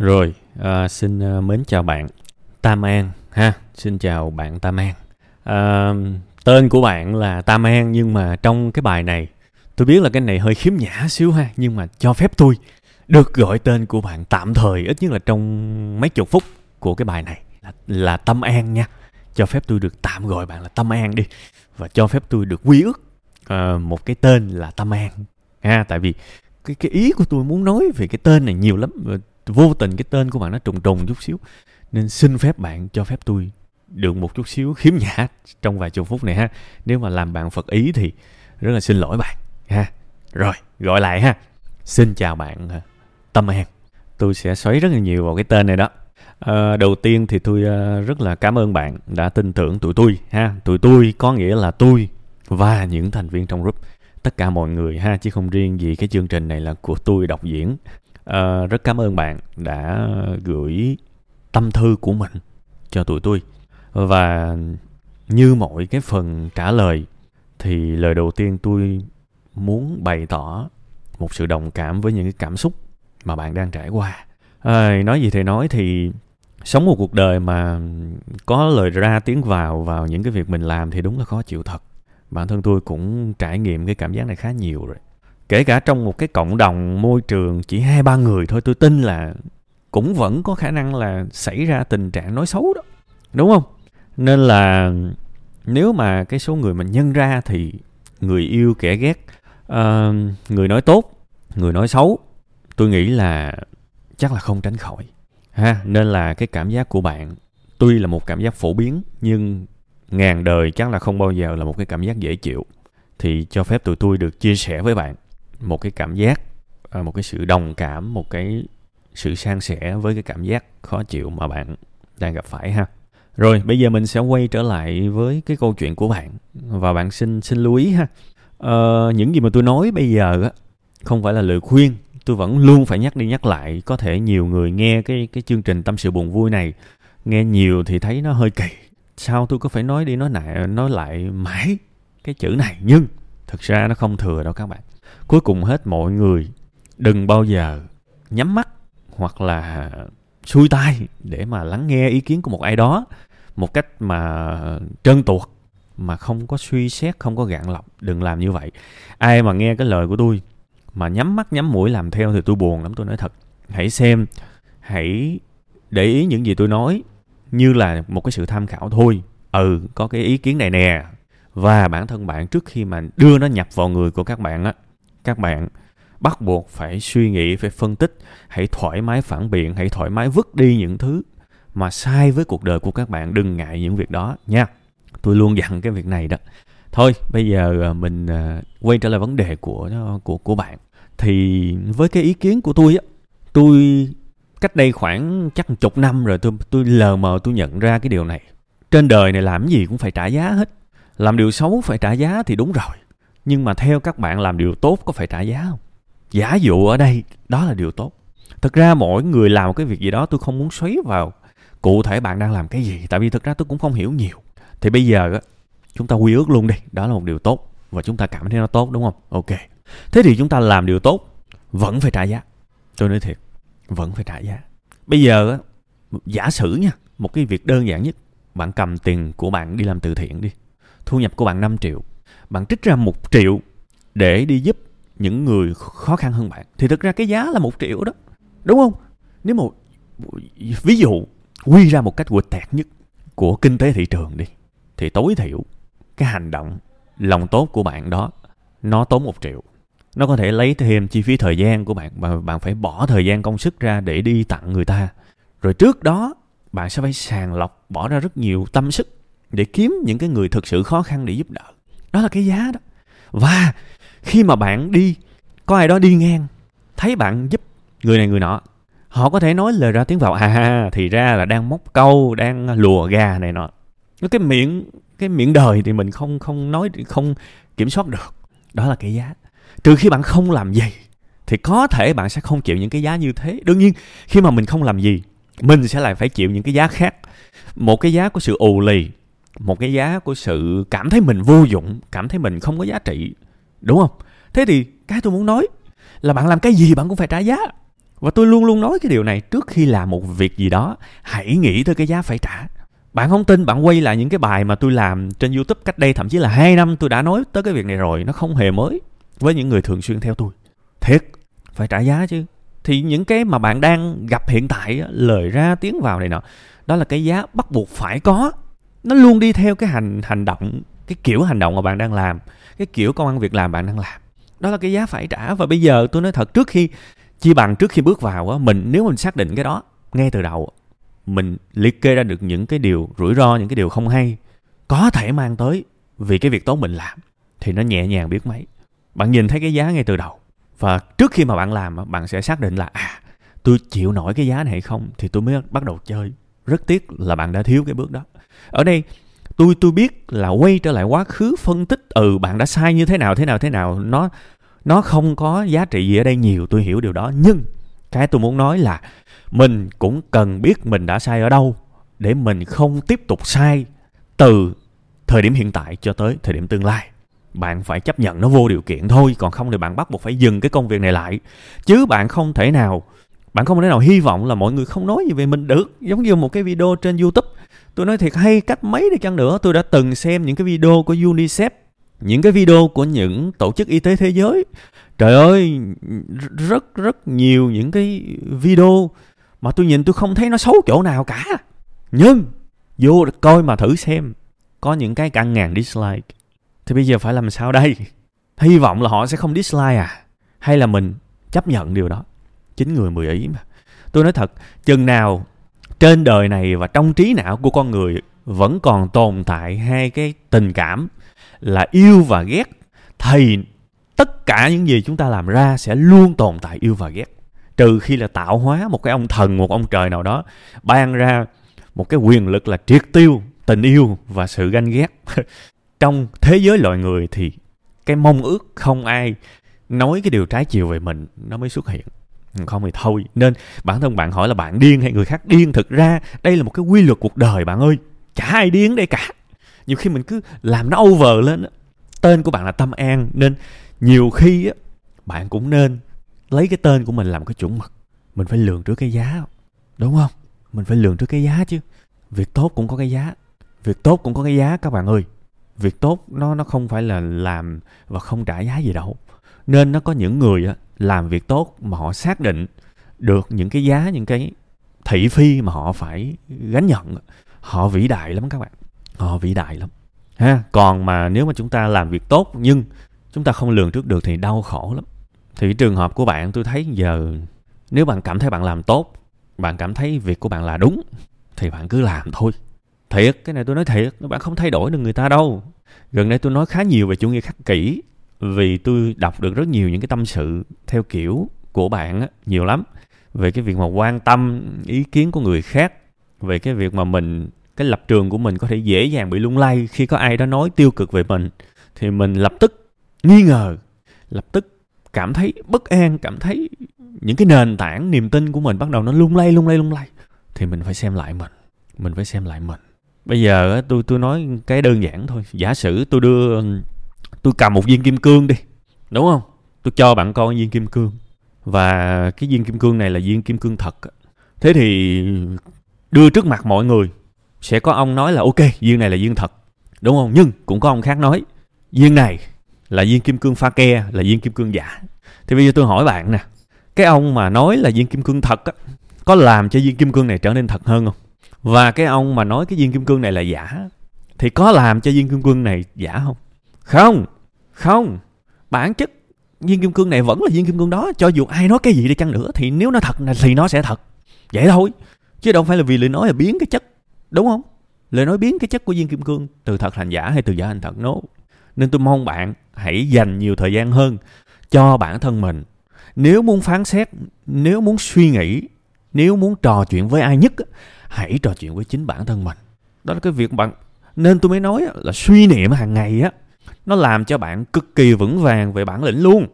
Rồi, à, xin à, mến chào bạn Tam An ha. Xin chào bạn Tam An. À, tên của bạn là Tam An nhưng mà trong cái bài này tôi biết là cái này hơi khiếm nhã xíu ha nhưng mà cho phép tôi được gọi tên của bạn tạm thời ít nhất là trong mấy chục phút của cái bài này là, là Tâm An nha. Cho phép tôi được tạm gọi bạn là Tâm An đi và cho phép tôi được quy ước à, một cái tên là Tâm An ha tại vì cái cái ý của tôi muốn nói về cái tên này nhiều lắm vô tình cái tên của bạn nó trùng trùng chút xíu. Nên xin phép bạn cho phép tôi được một chút xíu khiếm nhã trong vài chục phút này ha. Nếu mà làm bạn phật ý thì rất là xin lỗi bạn ha. Rồi gọi lại ha. Xin chào bạn à, tâm an. Tôi sẽ xoáy rất là nhiều vào cái tên này đó. À, đầu tiên thì tôi à, rất là cảm ơn bạn đã tin tưởng tụi tôi ha. Tụi tôi có nghĩa là tôi và những thành viên trong group. Tất cả mọi người ha chứ không riêng gì cái chương trình này là của tôi đọc diễn à, rất cảm ơn bạn đã gửi tâm thư của mình cho tụi tôi. Và như mọi cái phần trả lời thì lời đầu tiên tôi muốn bày tỏ một sự đồng cảm với những cái cảm xúc mà bạn đang trải qua. À, nói gì thì nói thì sống một cuộc đời mà có lời ra tiếng vào vào những cái việc mình làm thì đúng là khó chịu thật. Bản thân tôi cũng trải nghiệm cái cảm giác này khá nhiều rồi kể cả trong một cái cộng đồng môi trường chỉ hai ba người thôi tôi tin là cũng vẫn có khả năng là xảy ra tình trạng nói xấu đó. Đúng không? Nên là nếu mà cái số người mình nhân ra thì người yêu kẻ ghét uh, người nói tốt người nói xấu tôi nghĩ là chắc là không tránh khỏi. Ha nên là cái cảm giác của bạn tuy là một cảm giác phổ biến nhưng ngàn đời chắc là không bao giờ là một cái cảm giác dễ chịu. Thì cho phép tụi tôi được chia sẻ với bạn một cái cảm giác à, một cái sự đồng cảm một cái sự san sẻ với cái cảm giác khó chịu mà bạn đang gặp phải ha. Rồi bây giờ mình sẽ quay trở lại với cái câu chuyện của bạn và bạn xin xin lưu ý ha. Ờ, những gì mà tôi nói bây giờ á không phải là lời khuyên tôi vẫn luôn phải nhắc đi nhắc lại. Có thể nhiều người nghe cái cái chương trình tâm sự buồn vui này nghe nhiều thì thấy nó hơi kỳ. Sao tôi có phải nói đi nói lại nói lại mãi cái chữ này? Nhưng thực ra nó không thừa đâu các bạn. Cuối cùng hết mọi người đừng bao giờ nhắm mắt hoặc là xuôi tai để mà lắng nghe ý kiến của một ai đó một cách mà trơn tuột, mà không có suy xét, không có gạn lọc. Đừng làm như vậy. Ai mà nghe cái lời của tôi mà nhắm mắt, nhắm mũi làm theo thì tôi buồn lắm, tôi nói thật. Hãy xem, hãy để ý những gì tôi nói như là một cái sự tham khảo thôi. Ừ có cái ý kiến này nè và bản thân bạn trước khi mà đưa nó nhập vào người của các bạn á, các bạn bắt buộc phải suy nghĩ, phải phân tích, hãy thoải mái phản biện, hãy thoải mái vứt đi những thứ mà sai với cuộc đời của các bạn, đừng ngại những việc đó nha. Tôi luôn dặn cái việc này đó. Thôi, bây giờ à, mình à, quay trở lại vấn đề của à, của của bạn. Thì với cái ý kiến của tôi á, tôi cách đây khoảng chắc chục năm rồi, tôi tôi lờ mờ tôi nhận ra cái điều này. Trên đời này làm gì cũng phải trả giá hết làm điều xấu phải trả giá thì đúng rồi. Nhưng mà theo các bạn làm điều tốt có phải trả giá không? Giả dụ ở đây, đó là điều tốt. Thực ra mỗi người làm cái việc gì đó tôi không muốn xoáy vào cụ thể bạn đang làm cái gì, tại vì thực ra tôi cũng không hiểu nhiều. Thì bây giờ chúng ta quy ước luôn đi, đó là một điều tốt và chúng ta cảm thấy nó tốt, đúng không? Ok. Thế thì chúng ta làm điều tốt, vẫn phải trả giá. Tôi nói thiệt, vẫn phải trả giá. Bây giờ giả sử nha, một cái việc đơn giản nhất, bạn cầm tiền của bạn đi làm từ thiện đi thu nhập của bạn 5 triệu. Bạn trích ra một triệu để đi giúp những người khó khăn hơn bạn. Thì thực ra cái giá là một triệu đó, đúng không? Nếu mà ví dụ quy ra một cách quệt tẹt nhất của kinh tế thị trường đi, thì tối thiểu cái hành động, lòng tốt của bạn đó, nó tốn một triệu. Nó có thể lấy thêm chi phí thời gian của bạn mà bạn phải bỏ thời gian công sức ra để đi tặng người ta. Rồi trước đó, bạn sẽ phải sàng lọc, bỏ ra rất nhiều tâm sức để kiếm những cái người thực sự khó khăn để giúp đỡ. Đó là cái giá đó. Và khi mà bạn đi, có ai đó đi ngang, thấy bạn giúp người này người nọ, họ có thể nói lời ra tiếng vào à thì ra là đang móc câu, đang lùa gà này nọ. Cái miệng cái miệng đời thì mình không không nói, không kiểm soát được. Đó là cái giá. Trừ khi bạn không làm gì thì có thể bạn sẽ không chịu những cái giá như thế. Đương nhiên, khi mà mình không làm gì, mình sẽ lại phải chịu những cái giá khác. Một cái giá của sự ù lì một cái giá của sự cảm thấy mình vô dụng, cảm thấy mình không có giá trị, đúng không? Thế thì cái tôi muốn nói là bạn làm cái gì bạn cũng phải trả giá. Và tôi luôn luôn nói cái điều này trước khi làm một việc gì đó, hãy nghĩ tới cái giá phải trả. Bạn không tin, bạn quay lại những cái bài mà tôi làm trên youtube cách đây thậm chí là hai năm tôi đã nói tới cái việc này rồi, nó không hề mới với những người thường xuyên theo tôi. Thiệt, phải trả giá chứ. Thì những cái mà bạn đang gặp hiện tại lời ra tiếng vào này nọ, đó là cái giá bắt buộc phải có nó luôn đi theo cái hành hành động, cái kiểu hành động mà bạn đang làm, cái kiểu công ăn việc làm bạn đang làm. Đó là cái giá phải trả. Và bây giờ tôi nói thật, trước khi chi bằng, trước khi bước vào á, mình, nếu mình xác định cái đó ngay từ đầu mình liệt kê ra được những cái điều rủi ro, những cái điều không hay, có thể mang tới vì cái việc tốt mình làm, thì nó nhẹ nhàng biết mấy. Bạn nhìn thấy cái giá ngay từ đầu. Và trước khi mà bạn làm bạn sẽ xác định là à tôi chịu nổi cái giá này hay không, thì tôi mới bắt đầu chơi. Rất tiếc là bạn đã thiếu cái bước đó ở đây, tôi tôi biết là quay trở lại quá khứ phân tích ừ bạn đã sai như thế nào thế nào thế nào. Nó nó không có giá trị gì ở đây nhiều, tôi hiểu điều đó. Nhưng cái tôi muốn nói là mình cũng cần biết mình đã sai ở đâu để mình không tiếp tục sai từ thời điểm hiện tại cho tới thời điểm tương lai. Bạn phải chấp nhận nó vô điều kiện thôi, còn không thì bạn bắt buộc phải dừng cái công việc này lại. Chứ bạn không thể nào, bạn không thể nào hy vọng là mọi người không nói gì về mình được. Giống như một cái video trên youtube tôi nói thiệt hay cách mấy đi chăng nữa, tôi đã từng xem những cái video của unicef, những cái video của những tổ chức y tế thế giới. Trời ơi rất rất nhiều những cái video mà tôi nhìn tôi không thấy nó xấu chỗ nào cả. Nhưng, vô coi mà thử xem, có những cái cả ngàn dislike. Thì bây giờ phải làm sao đây? Hy vọng là họ sẽ không dislike à? Hay là mình chấp nhận điều đó? Chính người mười ý mà. Tôi nói thật, chừng nào trên đời này và trong trí não của con người vẫn còn tồn tại hai cái tình cảm là yêu và ghét. Thì tất cả những gì chúng ta làm ra sẽ luôn tồn tại yêu và ghét. Trừ khi là tạo hóa một cái ông thần, một ông trời nào đó, ban ra một cái quyền lực là triệt tiêu tình yêu và sự ganh ghét. Trong thế giới loài người thì cái mong ước không ai nói cái điều trái chiều về mình nó mới xuất hiện. Ừ, không thì thôi. Nên bản thân bạn hỏi là bạn điên hay người khác điên? Thực ra đây là một cái quy luật cuộc đời bạn ơi. Chả ai điên đây cả. Nhiều khi mình cứ làm nó over lên tên của bạn là tâm an, nên nhiều khi á, bạn cũng nên lấy cái tên của mình làm cái chuẩn mực. Mình phải lường trước cái giá, đúng không? Mình phải lường trước cái giá chứ. Việc tốt cũng có cái giá. Việc tốt cũng có cái giá các bạn ơi. Việc tốt nó nó không phải là làm và không trả giá gì đâu. Nên nó có những người á làm việc tốt mà họ xác định được những cái giá, những cái thị phi mà họ phải gánh nhận. Họ vĩ đại lắm các bạn. Họ vĩ đại lắm. Ha, còn mà nếu mà chúng ta làm việc tốt nhưng chúng ta không lường trước được thì đau khổ lắm. Thì trường hợp của bạn, tôi thấy giờ nếu bạn cảm thấy bạn làm tốt, bạn cảm thấy việc của bạn là đúng, thì bạn cứ làm thôi. Thiệt, cái này tôi nói thiệt, bạn không thay đổi được người ta đâu. Gần đây tôi nói khá nhiều về chủ nghĩa khắc kỷ vì tôi đọc được rất nhiều những cái tâm sự theo kiểu của bạn á, nhiều lắm. Về cái việc mà quan tâm ý kiến của người khác về cái việc mà mình cái lập trường của mình có thể dễ dàng bị lung lay khi có ai đó nói tiêu cực về mình thì mình lập tức nghi ngờ lập tức cảm thấy bất an cảm thấy những cái nền tảng niềm tin của mình bắt đầu nó lung lay lung lay lung lay. Thì mình phải xem lại mình mình phải xem lại mình. Bây giờ tôi tôi nói cái đơn giản thôi. Giả sử tôi đưa tôi cầm một viên kim cương đi đúng không tôi cho bạn coi viên kim cương và cái viên kim cương này là viên kim cương thật thế thì đưa trước mặt mọi người sẽ có ông nói là ok viên này là viên thật đúng không nhưng cũng có ông khác nói viên này là viên kim cương pha ke là viên kim cương giả thì bây giờ tôi hỏi bạn nè cái ông mà nói là viên kim cương thật á có làm cho viên kim cương này trở nên thật hơn không và cái ông mà nói cái viên kim cương này là giả thì có làm cho viên kim cương này giả không không không bản chất viên kim cương này vẫn là viên kim cương đó, cho dù ai nói cái gì đi chăng nữa thì nếu nó thật thì nó sẽ thật vậy thôi, chứ đâu phải là vì lời nói là biến cái chất, đúng không lời nói biến cái chất của viên kim cương từ thật thành giả hay từ giả thành thật nó. no. nên tôi mong bạn hãy dành nhiều thời gian hơn cho bản thân mình nếu muốn phán xét, nếu muốn suy nghĩ, nếu muốn trò chuyện với ai nhất hãy trò chuyện với chính bản thân mình đó là cái việc bạn, nên tôi mới nói là suy niệm hàng ngày á nó làm cho bạn cực kỳ vững vàng về bản lĩnh luôn.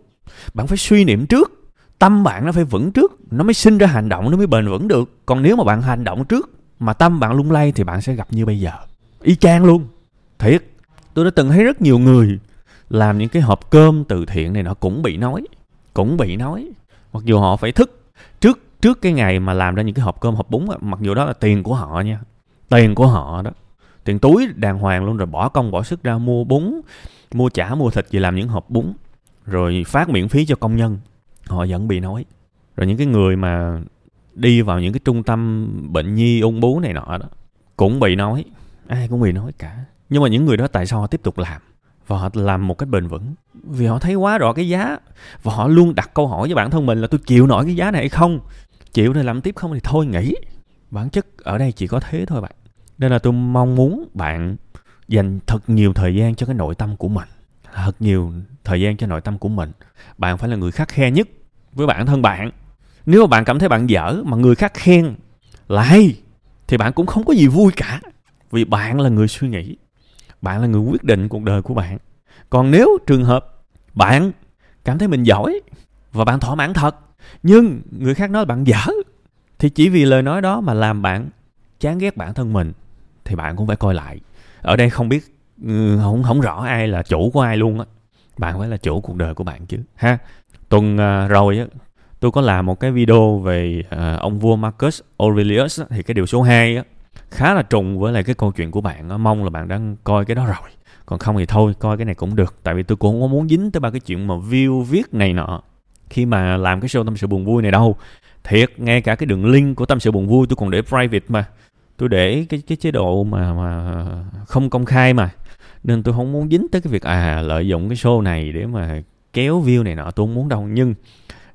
Bạn phải suy niệm trước. Tâm bạn nó phải vững trước. Nó mới sinh ra hành động, nó mới bền vững được. Còn nếu mà bạn hành động trước mà tâm bạn lung lay thì bạn sẽ gặp như bây giờ. Y chang luôn. Thiệt, tôi đã từng thấy rất nhiều người làm những cái hộp cơm từ thiện này nó cũng bị nói, cũng bị nói. Mặc dù họ phải thức trước trước cái ngày mà làm ra những cái hộp cơm, hộp bún mặc dù đó là tiền của họ nha, tiền của họ đó. Tiền túi đàng hoàng luôn rồi bỏ công, bỏ sức ra mua bún mua chả, mua thịt về làm những hộp bún. Rồi phát miễn phí cho công nhân. Họ vẫn bị nói. Rồi những cái người mà đi vào những cái trung tâm bệnh nhi, ung bú này nọ đó, cũng bị nói. Ai cũng bị nói cả. Nhưng mà những người đó tại sao họ tiếp tục làm? Và họ làm một cách bền vững. Vì họ thấy quá rõ cái giá. Và họ luôn đặt câu hỏi với bản thân mình là tôi chịu nổi cái giá này hay không? Chịu thì làm tiếp, không thì thôi nghỉ. Bản chất ở đây chỉ có thế thôi bạn. Nên là tôi mong muốn bạn dành thật nhiều thời gian cho cái nội tâm của mình. Thật nhiều thời gian cho nội tâm của mình. Bạn phải là người khắc khe nhất với bản thân bạn. Nếu mà bạn cảm thấy bạn dở mà người khác khen lại thì bạn cũng không có gì vui cả. Vì bạn là người suy nghĩ. Bạn là người quyết định cuộc đời của bạn. Còn nếu trường hợp bạn cảm thấy mình giỏi và bạn thỏa mãn thật, nhưng người khác nói bạn dở, thì chỉ vì lời nói đó mà làm bạn chán ghét bản thân mình, thì bạn cũng phải coi lại ở đây không biết ừ, không không rõ ai là chủ của ai luôn á. Bạn phải là chủ cuộc đời của bạn chứ, ha? Tuần à, rồi á, tôi có làm một cái video về à, ông vua Marcus Aurelius thì cái điều số 2 á, khá là trùng với lại cái câu chuyện của bạn á. mong là bạn đang coi cái đó rồi. Còn không thì thôi, coi cái này cũng được. Tại vì tôi cũng không có muốn dính tới ba cái chuyện mà view, viết này nọ. Khi mà làm cái show tâm sự buồn vui này đâu, thiệt, ngay cả cái đường link của tâm sự buồn vui tôi còn để private mà tôi để cái cái chế độ mà mà không công khai mà. Nên tôi không muốn dính tới cái việc à lợi dụng cái show này để mà kéo view này nọ tôi không muốn đâu. Nhưng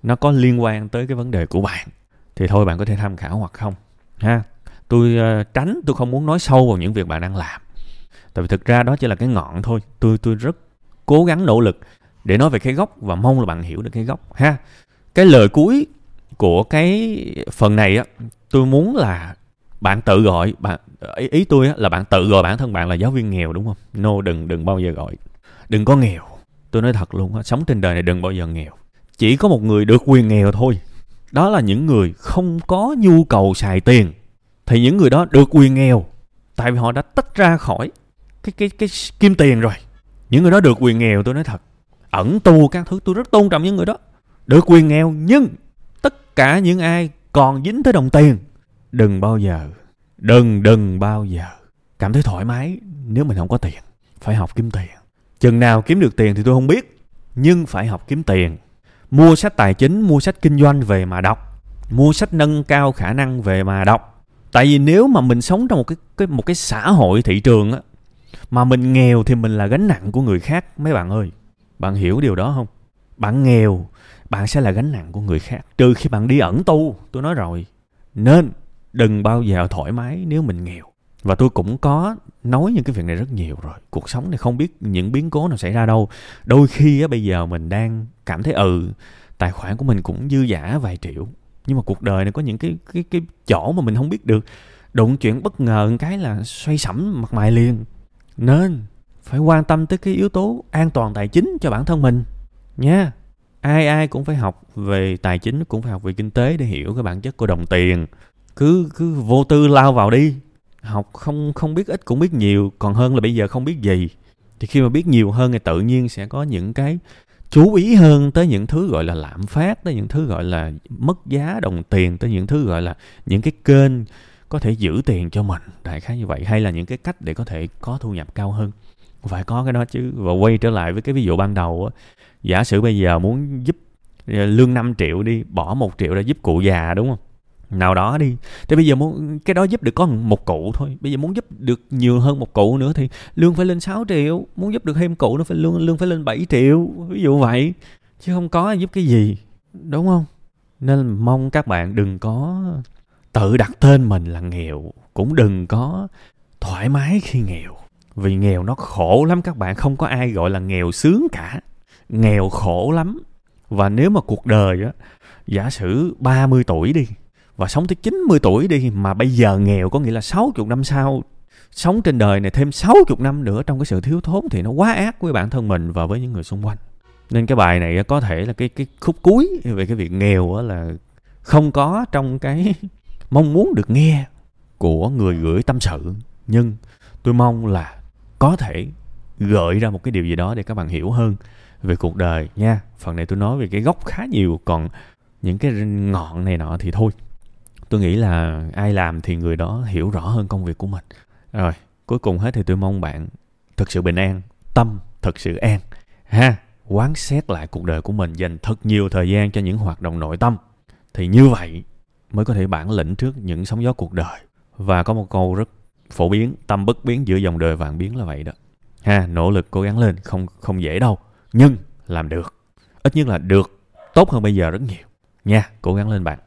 nó có liên quan tới cái vấn đề của bạn. Thì thôi bạn có thể tham khảo hoặc không ha? Tôi uh, tránh tôi không muốn nói sâu vào những việc bạn đang làm. Tại vì thực ra đó chỉ là cái ngọn thôi. Tôi tôi rất cố gắng nỗ lực để nói về cái gốc và mong là bạn hiểu được cái gốc ha? Cái lời cuối của cái phần này á tôi muốn là bạn tự gọi bạn ý, ý tôi á, là bạn tự gọi bản thân bạn là giáo viên nghèo đúng không? No đừng đừng bao giờ gọi. Đừng có nghèo. Tôi nói thật luôn á sống trên đời này đừng bao giờ nghèo. Chỉ có một người được quyền nghèo thôi. Đó là những người không có nhu cầu xài tiền. Thì những người đó được quyền nghèo. Tại vì họ đã tách ra khỏi cái cái cái kim tiền rồi. Những người đó được quyền nghèo tôi nói thật. Ẩn tu các thứ tôi rất tôn trọng những người đó. Được quyền nghèo nhưng tất cả những ai còn dính tới đồng tiền đừng bao giờ. Đừng đừng bao giờ. Cảm thấy thoải mái nếu mình không có tiền. Phải học kiếm tiền. Chừng nào kiếm được tiền thì tôi không biết nhưng phải học kiếm tiền. Mua sách tài chính mua sách kinh doanh về mà đọc. Mua sách nâng cao khả năng về mà đọc. Tại vì nếu mà mình sống trong một cái, cái một cái xã hội thị trường á mà mình nghèo thì mình là gánh nặng của người khác mấy bạn ơi. Bạn hiểu điều đó không? Bạn nghèo bạn sẽ là gánh nặng của người khác. Trừ khi bạn đi ẩn tu tôi nói rồi. Nên đừng bao giờ thoải mái nếu mình nghèo. Và tôi cũng có nói những cái việc này rất nhiều rồi. Cuộc sống này không biết những biến cố nào xảy ra đâu. Đôi khi á, bây giờ mình đang cảm thấy ừ tài khoản của mình cũng dư giả vài triệu, nhưng mà cuộc đời này có những cái cái cái chỗ mà mình không biết được. Đụng chuyện bất ngờ một cái là xoay sẩm mặt mày liền. Nên phải quan tâm tới cái yếu tố an toàn tài chính cho bản thân mình nha. Ai ai cũng phải học về tài chính, cũng phải học về kinh tế để hiểu cái bản chất của đồng tiền cứ cứ vô tư lao vào đi. Học không không biết ít cũng biết nhiều, còn hơn là bây giờ không biết gì. Thì khi mà biết nhiều hơn thì tự nhiên sẽ có những cái chú ý hơn tới những thứ gọi là lạm phát, tới những thứ gọi là mất giá đồng tiền, tới những thứ gọi là những cái kênh có thể giữ tiền cho mình. Đại khái như vậy. Hay là những cái cách để có thể có thu nhập cao hơn. Phải có cái đó chứ. Và quay trở lại với cái ví dụ ban đầu á. Giả sử bây giờ muốn giúp ờ, lương 5 triệu đi, bỏ một triệu ra giúp cụ già, đúng không? Nào đó đi. Thì bây giờ muốn, cái đó giúp được có một cụ thôi. Bây giờ muốn giúp được nhiều hơn một cụ nữa thì lương phải lên 6 triệu. Muốn giúp được thêm cụ nó phải lương lương phải lên 7 triệu. Ví dụ vậy. Chứ không có giúp cái gì. Đúng không? Nên mong các bạn đừng có tự đặt tên mình là nghèo. Cũng đừng có thoải mái khi nghèo. Vì nghèo nó khổ lắm các bạn. Không có ai gọi là nghèo sướng cả. Nghèo khổ lắm. Và nếu mà cuộc đời á, giả sử 30 tuổi đi và sống tới 90 tuổi đi, mà bây giờ nghèo có nghĩa là 60 năm sau, sống trên đời này thêm 60 năm nữa trong cái sự thiếu thốn thì nó quá ác với bản thân mình và với những người xung quanh. Nên cái bài này có thể là cái cái khúc cuối về cái việc nghèo là không có trong cái mong muốn được nghe của người gửi tâm sự. Nhưng tôi mong là có thể gợi ra một cái điều gì đó để các bạn hiểu hơn về cuộc đời nha. Phần này tôi nói về cái gốc khá nhiều, còn những cái ngọn này nọ thì thôi tôi nghĩ là ai làm thì người đó hiểu rõ hơn công việc của mình. Rồi, cuối cùng hết thì tôi mong bạn thực sự bình an, tâm thật sự an, ha, quán xét lại cuộc đời của mình, dành thật nhiều thời gian cho những hoạt động nội tâm. Thì như vậy mới có thể bản lĩnh trước những sóng gió cuộc đời. Và có một câu rất phổ biến, tâm bất biến giữa dòng đời vạn biến là vậy đó. Ha, nỗ lực cố gắng lên, không không dễ đâu, nhưng làm được. Ít nhất là được, tốt hơn bây giờ rất nhiều. Nha, cố gắng lên bạn.